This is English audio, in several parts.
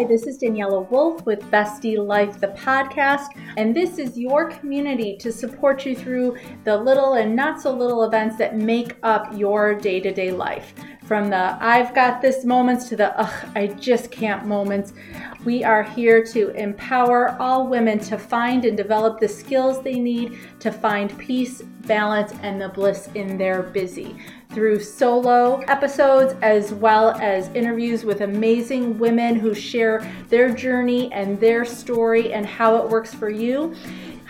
Hi, this is Daniela Wolf with Bestie Life, the podcast, and this is your community to support you through the little and not so little events that make up your day to day life. From the I've got this moments to the ugh, I just can't moments. We are here to empower all women to find and develop the skills they need to find peace, balance, and the bliss in their busy through solo episodes as well as interviews with amazing women who share their journey and their story and how it works for you.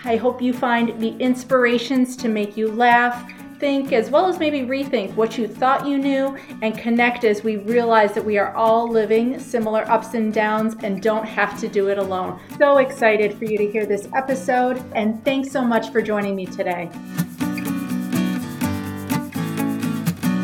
I hope you find the inspirations to make you laugh, think, as well as maybe rethink what you thought you knew and connect as we realize that we are all living similar ups and downs and don't have to do it alone. So excited for you to hear this episode, and thanks so much for joining me today.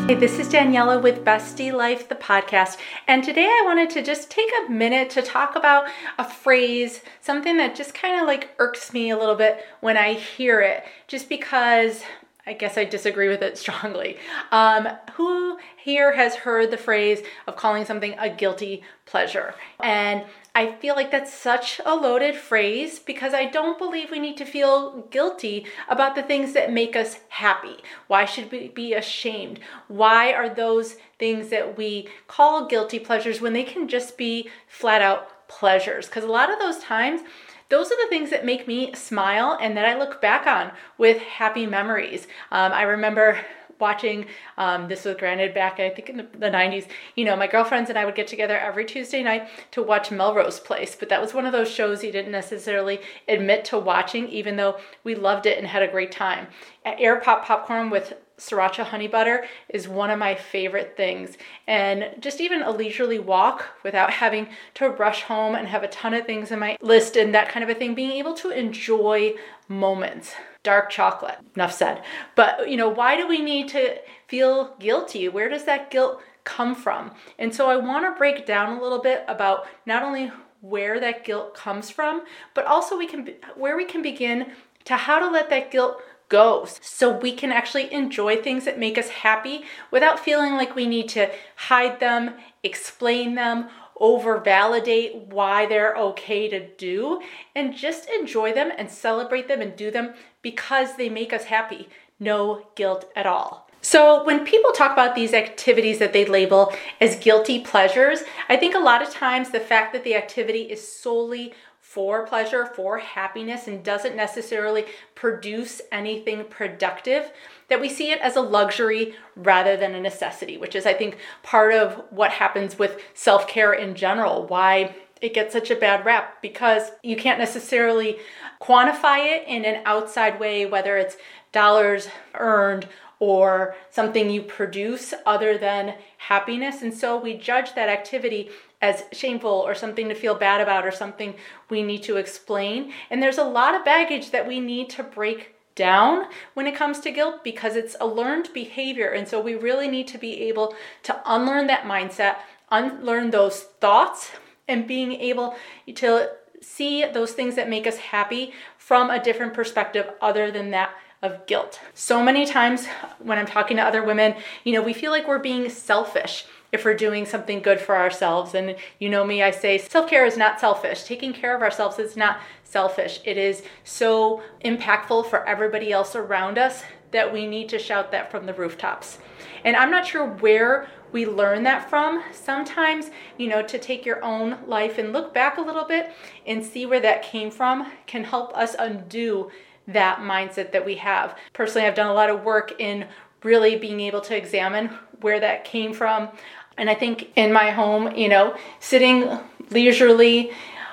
Hey, this is Daniela with Bestie Life, the podcast. And today I wanted to just take a minute to talk about a phrase, something that just kind of like irks me a little bit when I hear it, just because I guess I disagree with it strongly. Um, who here has heard the phrase of calling something a guilty pleasure? And I feel like that's such a loaded phrase because I don't believe we need to feel guilty about the things that make us happy. Why should we be ashamed? Why are those things that we call guilty pleasures when they can just be flat out pleasures? Because a lot of those times, those are the things that make me smile and that I look back on with happy memories. Um, I remember watching um, this was granted back i think in the, the 90s you know my girlfriends and i would get together every tuesday night to watch melrose place but that was one of those shows you didn't necessarily admit to watching even though we loved it and had a great time air pop popcorn with sriracha honey butter is one of my favorite things. And just even a leisurely walk without having to rush home and have a ton of things in my list and that kind of a thing, being able to enjoy moments dark chocolate. Enough said. But, you know, why do we need to feel guilty? Where does that guilt come from? And so I want to break down a little bit about not only where that guilt comes from, but also we can where we can begin to how to let that guilt go so we can actually enjoy things that make us happy without feeling like we need to hide them, explain them, over validate why they're okay to do, and just enjoy them and celebrate them and do them because they make us happy. No guilt at all. So, when people talk about these activities that they label as guilty pleasures, I think a lot of times the fact that the activity is solely for pleasure, for happiness, and doesn't necessarily produce anything productive, that we see it as a luxury rather than a necessity, which is, I think, part of what happens with self care in general. Why it gets such a bad rap because you can't necessarily quantify it in an outside way, whether it's dollars earned or something you produce other than happiness. And so we judge that activity as shameful or something to feel bad about or something we need to explain. And there's a lot of baggage that we need to break down when it comes to guilt because it's a learned behavior. And so we really need to be able to unlearn that mindset, unlearn those thoughts, and being able to see those things that make us happy from a different perspective other than that of guilt. So many times when I'm talking to other women, you know, we feel like we're being selfish if we're doing something good for ourselves. And you know me, I say self care is not selfish. Taking care of ourselves is not selfish. It is so impactful for everybody else around us that we need to shout that from the rooftops. And I'm not sure where we learn that from. Sometimes, you know, to take your own life and look back a little bit and see where that came from can help us undo that mindset that we have. Personally, I've done a lot of work in really being able to examine where that came from. And I think in my home, you know, sitting leisurely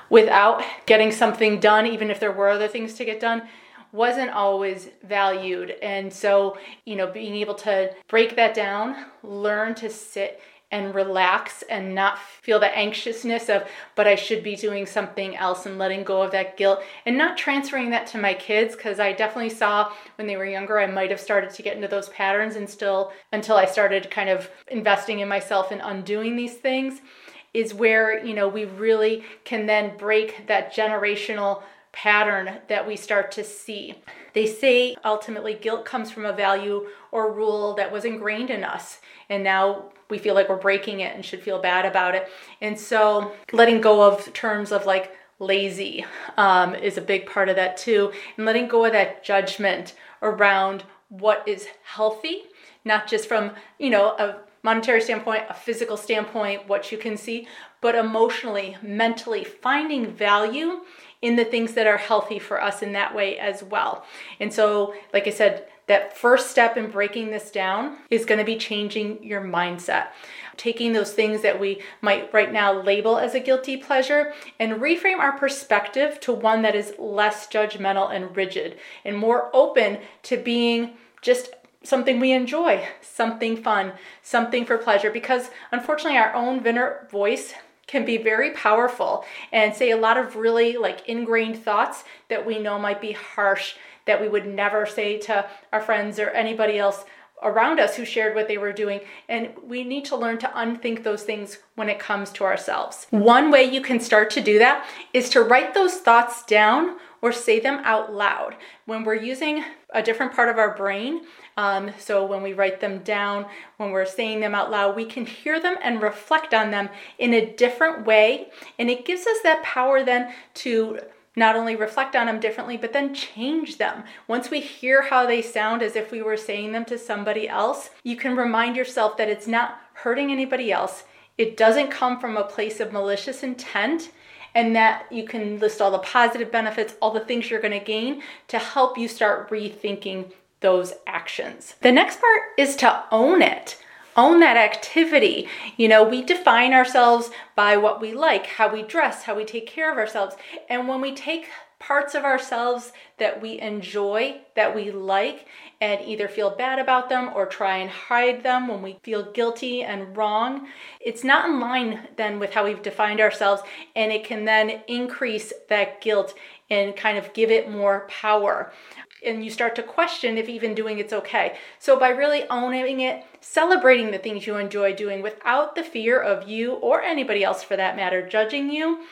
without getting something done, even if there were other things to get done, wasn't always valued. And so, you know, being able to break that down, learn to sit and relax and not feel the anxiousness of, but I should be doing something else and letting go of that guilt and not transferring that to my kids because I definitely saw when they were younger, I might have started to get into those patterns and still until I started kind of investing in myself and undoing these things is where, you know, we really can then break that generational pattern that we start to see. They say ultimately guilt comes from a value or rule that was ingrained in us. And now we feel like we're breaking it and should feel bad about it. And so letting go of terms of like lazy um, is a big part of that too. And letting go of that judgment around what is healthy, not just from, you know, a monetary standpoint, a physical standpoint, what you can see, but emotionally, mentally, finding value in the things that are healthy for us in that way as well. And so, like I said, that first step in breaking this down is going to be changing your mindset. Taking those things that we might right now label as a guilty pleasure and reframe our perspective to one that is less judgmental and rigid and more open to being just something we enjoy, something fun, something for pleasure. Because unfortunately, our own inner voice can be very powerful and say a lot of really like ingrained thoughts that we know might be harsh that we would never say to our friends or anybody else around us who shared what they were doing. And we need to learn to unthink those things when it comes to ourselves. One way you can start to do that is to write those thoughts down or say them out loud. When we're using a different part of our brain, um, so when we write them down, when we're saying them out loud, we can hear them and reflect on them in a different way. And it gives us that power then to not only reflect on them differently, but then change them. Once we hear how they sound as if we were saying them to somebody else, you can remind yourself that it's not hurting anybody else. It doesn't come from a place of malicious intent, and that you can list all the positive benefits, all the things you're to gain to help you start rethinking those actions. The next part is to own it own that activity. You know, we define ourselves by what we like, how we dress, how we take care of ourselves. And when we take parts of ourselves that we enjoy, that we like, and either feel bad about them or try and hide them when we feel guilty and wrong, it's not in line then with how we've defined ourselves, and it can then increase that guilt and kind of give it more power and you start to question if even doing it's okay. So by really owning it, celebrating the things you enjoy doing without the fear of you or anybody else for that matter judging you,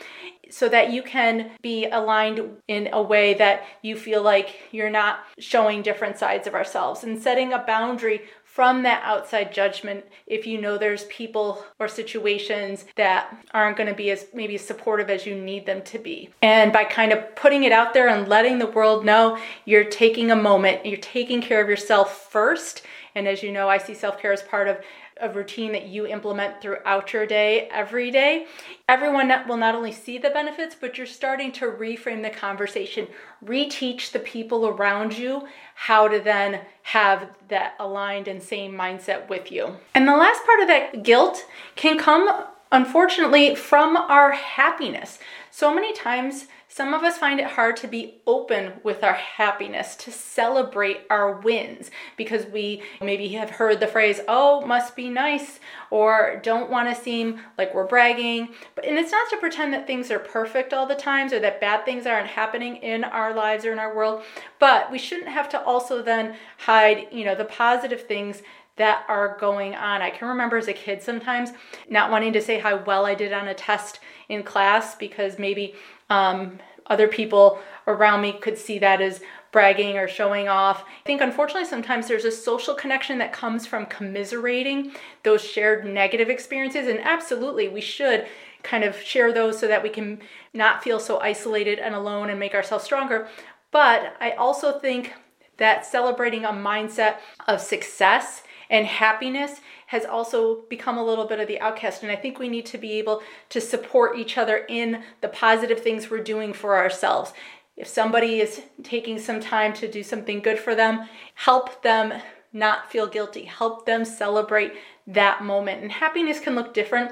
so that you can be aligned in a way that you feel like you're not showing different sides of ourselves and setting a boundary from that outside judgment if you know there's people or situations that aren't going to be as maybe supportive as you need them to be. And by kind of putting it out there and letting the world know you're taking a moment, you're taking care of yourself first. And as you know, I see self care as part of a routine that you implement throughout your day every day, everyone will not only see the benefits, but you're starting to reframe the conversation, reteach the people around you how to then have that aligned and same mindset with you. And the last part of that guilt can come, unfortunately, from our happiness. So many times, some of us find it hard to be open with our happiness, to celebrate our wins, because we maybe have heard the phrase, oh, must be nice, or don't want to seem like we're bragging. But and it's not to pretend that things are perfect all the times or that bad things aren't happening in our lives or in our world. But we shouldn't have to also then hide, you know, the positive things that are going on. I can remember as a kid sometimes not wanting to say how well I did on a test in class because maybe um, other people around me could see that as bragging or showing off. I think unfortunately sometimes there's a social connection that comes from commiserating those shared negative experiences and absolutely we should kind of share those so that we can not feel so isolated and alone and make ourselves stronger. But I also think that celebrating a mindset of success and happiness has also become a little bit of the outcast. And I think we need to be able to support each other in the positive things we're doing for ourselves. If somebody is taking some time to do something good for them, help them not feel guilty. Help them celebrate that moment. And happiness can look different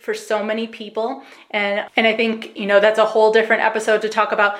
for so many people. And and I think, you know, that's a whole different episode to talk about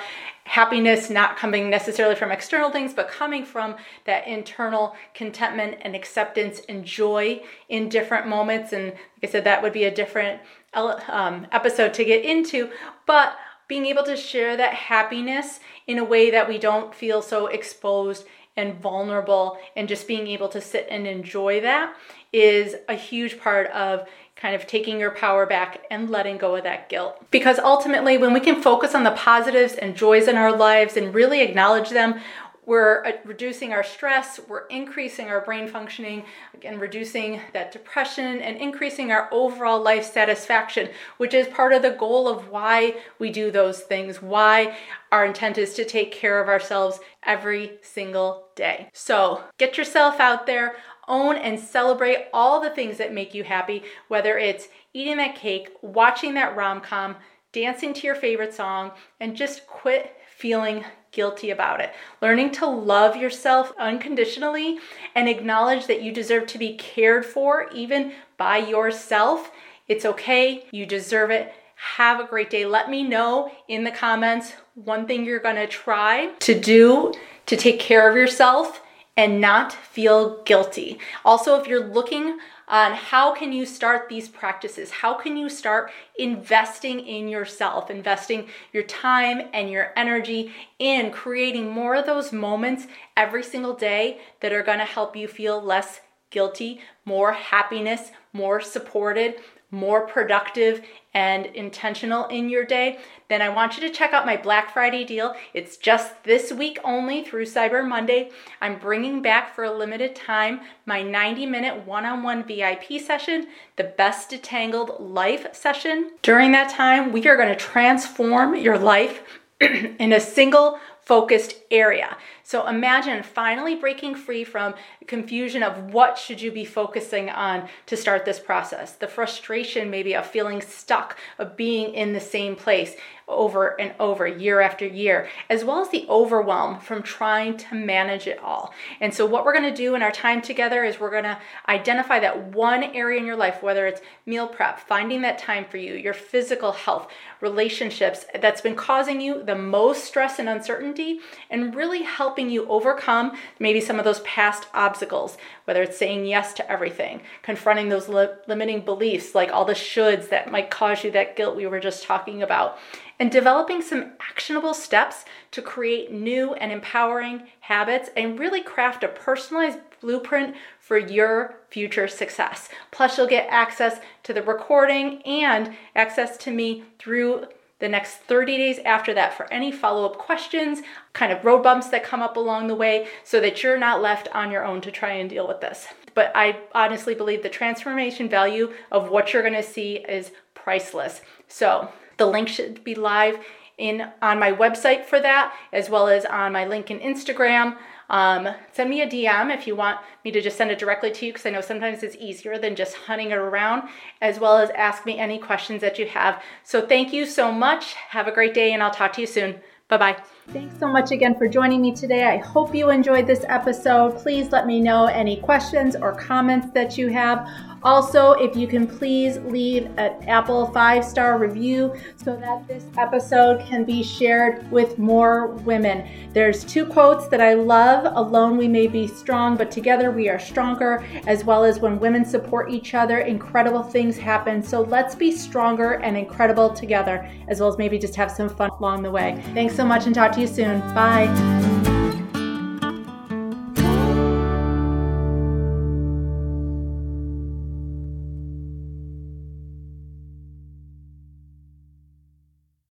happiness not coming necessarily from external things, but coming from that internal contentment and acceptance and joy in different moments. And like I said, that would be a different um, episode to get into. But being able to share that happiness in a way that we don't feel so exposed and vulnerable and just being able to sit and enjoy that is a huge part of kind of taking your power back and letting go of that guilt. Because ultimately, when we can focus on the positives and joys in our lives and really acknowledge them, we're uh, reducing our stress, we're increasing our brain functioning, again, reducing that depression and increasing our overall life satisfaction, which is part of the goal of why we do those things, why our intent is to take care of ourselves every single day. So get yourself out there, own and celebrate all the things that make you happy, whether it's eating that cake, watching that rom com, dancing to your favorite song, and just quit feeling guilty about it. Learning to love yourself unconditionally and acknowledge that you deserve to be cared for even by yourself. It's okay, you deserve it. Have a great day. Let me know in the comments one thing you're gonna try to do to take care of yourself and not feel guilty. Also, if you're looking on how can you start these practices? How can you start investing in yourself, investing your time and your energy in creating more of those moments every single day that are going to help you feel less guilty, more happiness, more supported, more productive and intentional in your day, then I want you to check out my Black Friday deal. It's just this week only through Cyber Monday. I'm bringing back for a limited time my 90 minute one on one VIP session, the Best Detangled Life session. During that time, we are going to transform your life in a single focused area. So imagine finally breaking free from confusion of what should you be focusing on to start this process. The frustration maybe of feeling stuck, of being in the same place over and over year after year, as well as the overwhelm from trying to manage it all. And so what we're going to do in our time together is we're going to identify that one area in your life, whether it's meal prep, finding that time for you, your physical health, relationships that's been causing you the most stress and uncertainty and really helping helping you overcome maybe some of those past obstacles, whether it's saying yes to everything, confronting those li- limiting beliefs like all the shoulds that might cause you that guilt we were just talking about, and developing some actionable steps to create new and empowering habits and really craft a personalized blueprint for your future success. Plus, you'll get access to the recording and access to me through the next 30 days after that for any follow up questions, kind of road bumps that come up along the way, so that you're not left on your own to try and deal with this. But I honestly believe the transformation value of what you're gonna see is priceless. So the link should be live in on my website for that, as well as on my link in Instagram. Um, send me a DM if you want me to just send it directly to you because I know sometimes it's easier than just hunting it around, as well as ask me any questions that you have. So thank you so much. Have a great day, and I'll talk to you soon. Bye bye. Thanks so much again for joining me today. I hope you enjoyed this episode. Please let me know any questions or comments that you have. Also, if you can please leave an Apple five star review so that this episode can be shared with more women. There's two quotes that I love Alone we may be strong, but together we are stronger, as well as when women support each other, incredible things happen. So let's be stronger and incredible together, as well as maybe just have some fun along the way. Thanks so much and talk to you soon. Bye.